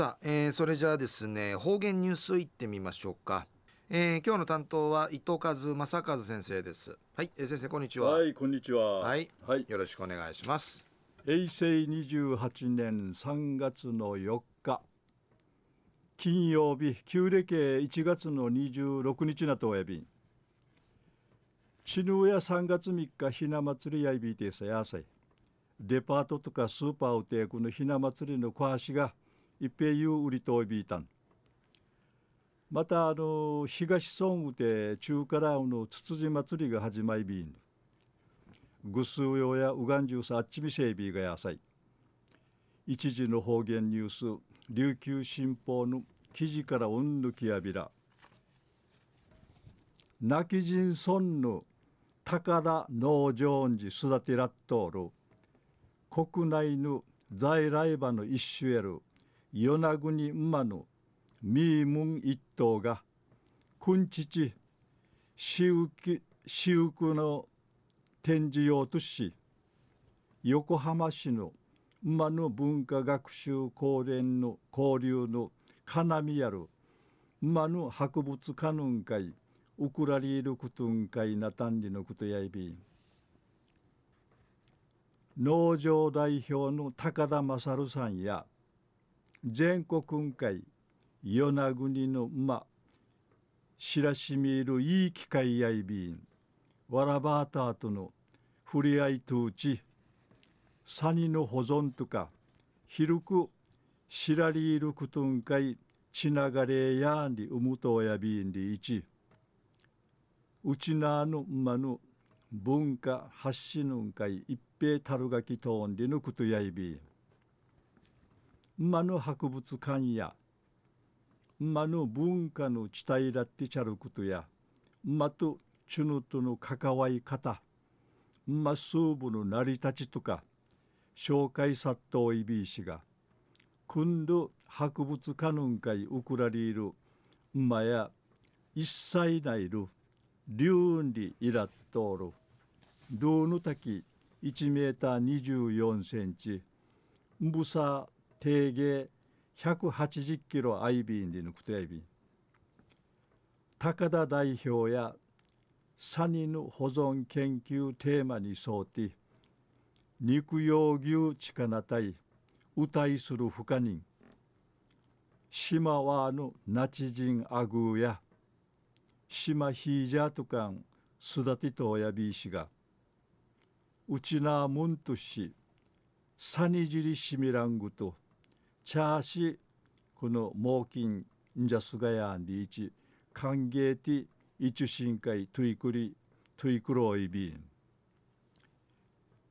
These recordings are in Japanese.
さあ、えー、それじゃあですね方言ニュースいってみましょうか、えー、今日の担当は伊藤和正和先生です。はい、えー、先生こんにちは。はいこんにちは。はい、はい、よろしくお願いします。平成28年3月の4日金曜日旧暦1月の26日なとおやび。ん死ぬや3月3日ひな祭りやいびいてさやさい。デパートとかスーパーをてこのひな祭りの小橋が一平ゆう売りとおびいたん。またあの東村うて中からのつつじ祭りが始まりびん。ぐすうよやうがんじゅうさあっちみせいびがやさい。一時の方言ニュース琉球新報の記事からうんぬきやびら。泣き人村の高田農場寺育てらっとおる。国内の在来馬の一種やる。与那国馬のミームン一頭が君父私服の展示用とし横浜市の馬の文化学習交連の交流の要やる馬の博物館の会ウクラリールクトゥン会なたんりのことやいび農場代表の高田勝さんや全国雲海与那国の馬白しみるいい機会やいびんわらばーたとのふりあいとうちサニの保存とか広くしらりいるくとんかいちながれやんりうむとやびんりいち。うちなの馬の文化発信の会一平たるがきとんりのくとやいびん。馬の博物館や馬の文化の地帯らってちゃることや馬とチュヌとの関わり方馬数部の成り立ちとか紹介殺到いびいしが今度博物館の会ウクラリール馬や一切ないる竜にいらっとおる。銅の滝1メーター24センチブサ定芸180キロアイビンで抜くとやび高田代表やサニの保存研究テーマに沿って肉用牛力なたい歌いする不可人島はのナチ人アグーや島ヒージャーとかん育てとやびいしがうちなむんとしサニジリシミラングとチャーシこの猛禽んじゃすがやんりいち歓迎ていち深海トゥイクリトゥイクロイビン。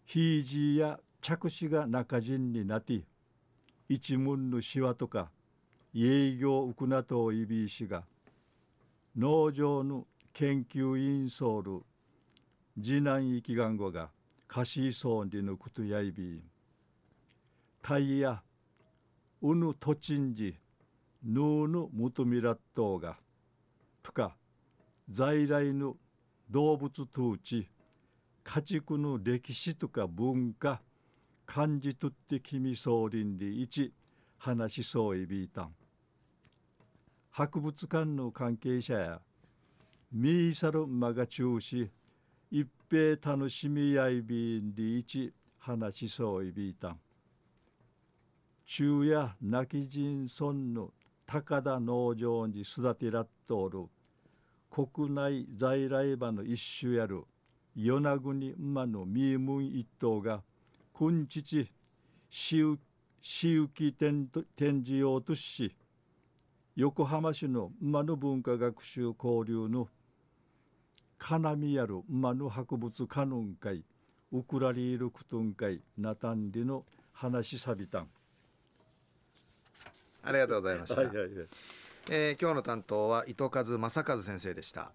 ヒージーや着手が中人になって一門のしわとか営業ウクナトイビー氏が農場の研究員ソウル次男生きがんごが貸しそうにぬくとやいびタイヤうぬとちんじぬうぬむとみらっとうがとか在来の動物統治家畜の歴史とか文化感じ取って君総林で一話しそういびいたん。博物館の関係者やミーサルマガ中止一平楽しみやいびんで一話しそういびいたん。中夜泣き人村の高田農場に育てらっとおる。国内在来馬の一種やる。与那国馬のミームン一頭が君父私行展示用とし横浜市の馬の文化学習交流の金見やる馬の博物館の会ウクラリールクトン会ナタンリの話さびたん。ありがとうございました、はいはいはい、えー、今日の担当は糸数正和先生でした